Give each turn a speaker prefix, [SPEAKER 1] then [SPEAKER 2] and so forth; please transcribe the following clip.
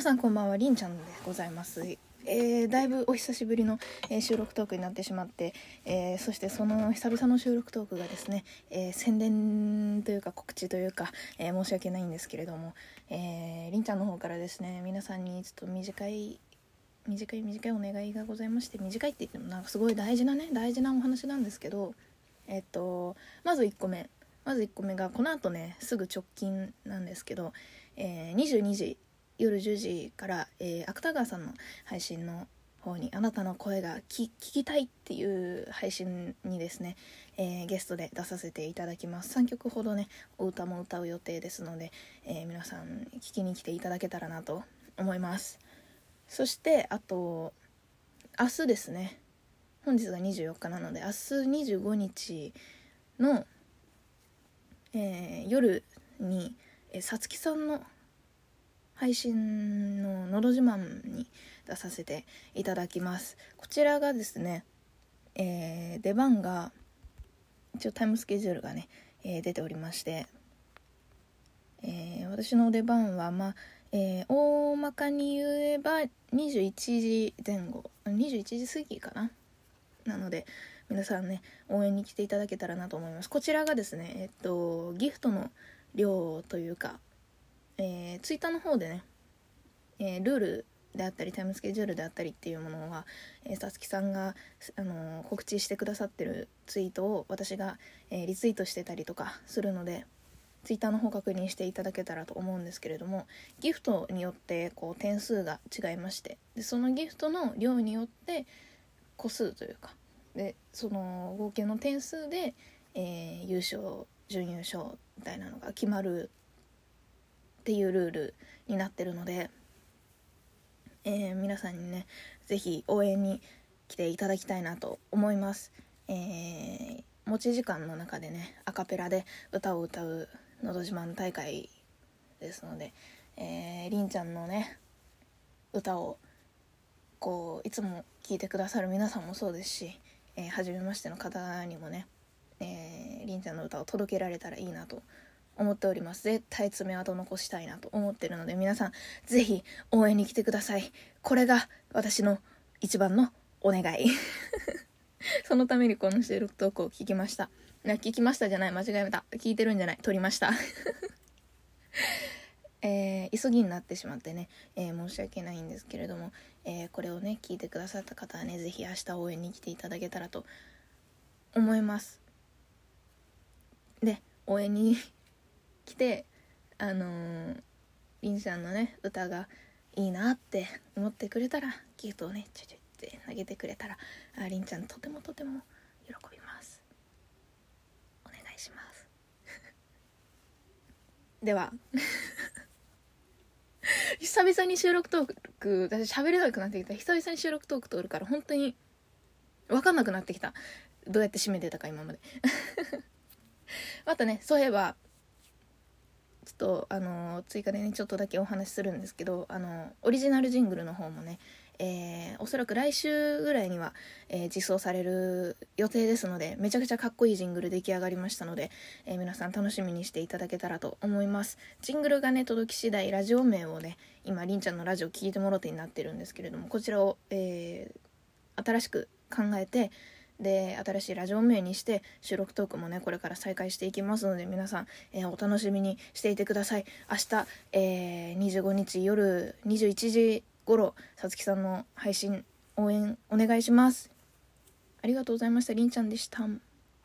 [SPEAKER 1] 皆さんこんばんはりんちゃんでございます。えー、だいぶお久しぶりの、えー、収録トークになってしまって、えー、そしてその久々の収録トークがですね、え宣伝というか告知というか、え申し訳ないんですけれども、えりんちゃんの方からですね皆さんにちょっと短い短い短いお願いがございまして短いって言ってもなんかすごい大事なね大事なお話なんですけどえっとまず1個目まず1個目がこの後ねすぐ直近なんですけど、え22時夜10時から、えー、芥川さんの配信の方にあなたの声が聞きたいっていう配信にですね、えー、ゲストで出させていただきます。3曲ほどねお歌も歌う予定ですので、えー、皆さん聞きに来ていただけたらなと思います。そしてあと明日ですね。本日が24日なので明日25日の、えー、夜にさつきさんの配信の「のど自慢」に出させていただきます。こちらがですね、えー、出番が一応タイムスケジュールがね、えー、出ておりまして、えー、私の出番はまあ、え大まかに言えば21時前後21時過ぎかな。なので皆さんね応援に来ていただけたらなと思います。こちらがですねえっとギフトの量というかえー、ツイッターの方でね、えー、ルールであったりタイムスケジュールであったりっていうものはさつきさんが、あのー、告知してくださってるツイートを私が、えー、リツイートしてたりとかするのでツイッターの方確認していただけたらと思うんですけれどもギフトによってこう点数が違いましてでそのギフトの量によって個数というかでその合計の点数で、えー、優勝準優勝みたいなのが決まるっていうルールになってるので、えー、皆さんにね是非応援に来ていただきたいなと思います。えー、持ち時間の中でねアカペラで歌を歌う「のど自慢」大会ですので、えー、りんちゃんのね歌をこういつも聴いてくださる皆さんもそうですし、えー、初めましての方にもね、えー、りんちゃんの歌を届けられたらいいなと思っております。絶対爪痕残したいなと思ってるので皆さん是非応援に来てください。これが私の一番のお願い。そのためにこの収録投稿を聞きました。聞きましたじゃない。間違えた。聞いてるんじゃない。撮りました。えー、急ぎになってしまってね、えー、申し訳ないんですけれども、えー、これをね聞いてくださった方はね是非明日応援に来ていただけたらと思います。で応援に来てあのー、りんちゃんのね歌がいいなって思ってくれたらギフトをねちょちょって投げてくれたらありんちゃんとてもとても喜びます。お願いします。では。久々に収録トーク私喋れなくなってきた。久々に収録トーク通るから本当に分かんなくなってきた。どうやって締めてたか今まで。またねそういえばとあの追加でねちょっとだけお話しするんですけどあのオリジナルジングルの方もねえー、おそらく来週ぐらいには、えー、実装される予定ですのでめちゃくちゃかっこいいジングル出来上がりましたので、えー、皆さん楽しみにしていただけたらと思います。ジングルがね届き次第ラジオ名をね今りんちゃんのラジオ聴いてもろてになってるんですけれどもこちらを、え新しく考えてで新しいラジオ名にして収録トークもねこれから再開していきますので皆さん、えー、お楽しみにしていてください。明日、えー、25日夜21時頃さつきさんの配信応援お願いします。ありがとうございました。りんちゃんでした。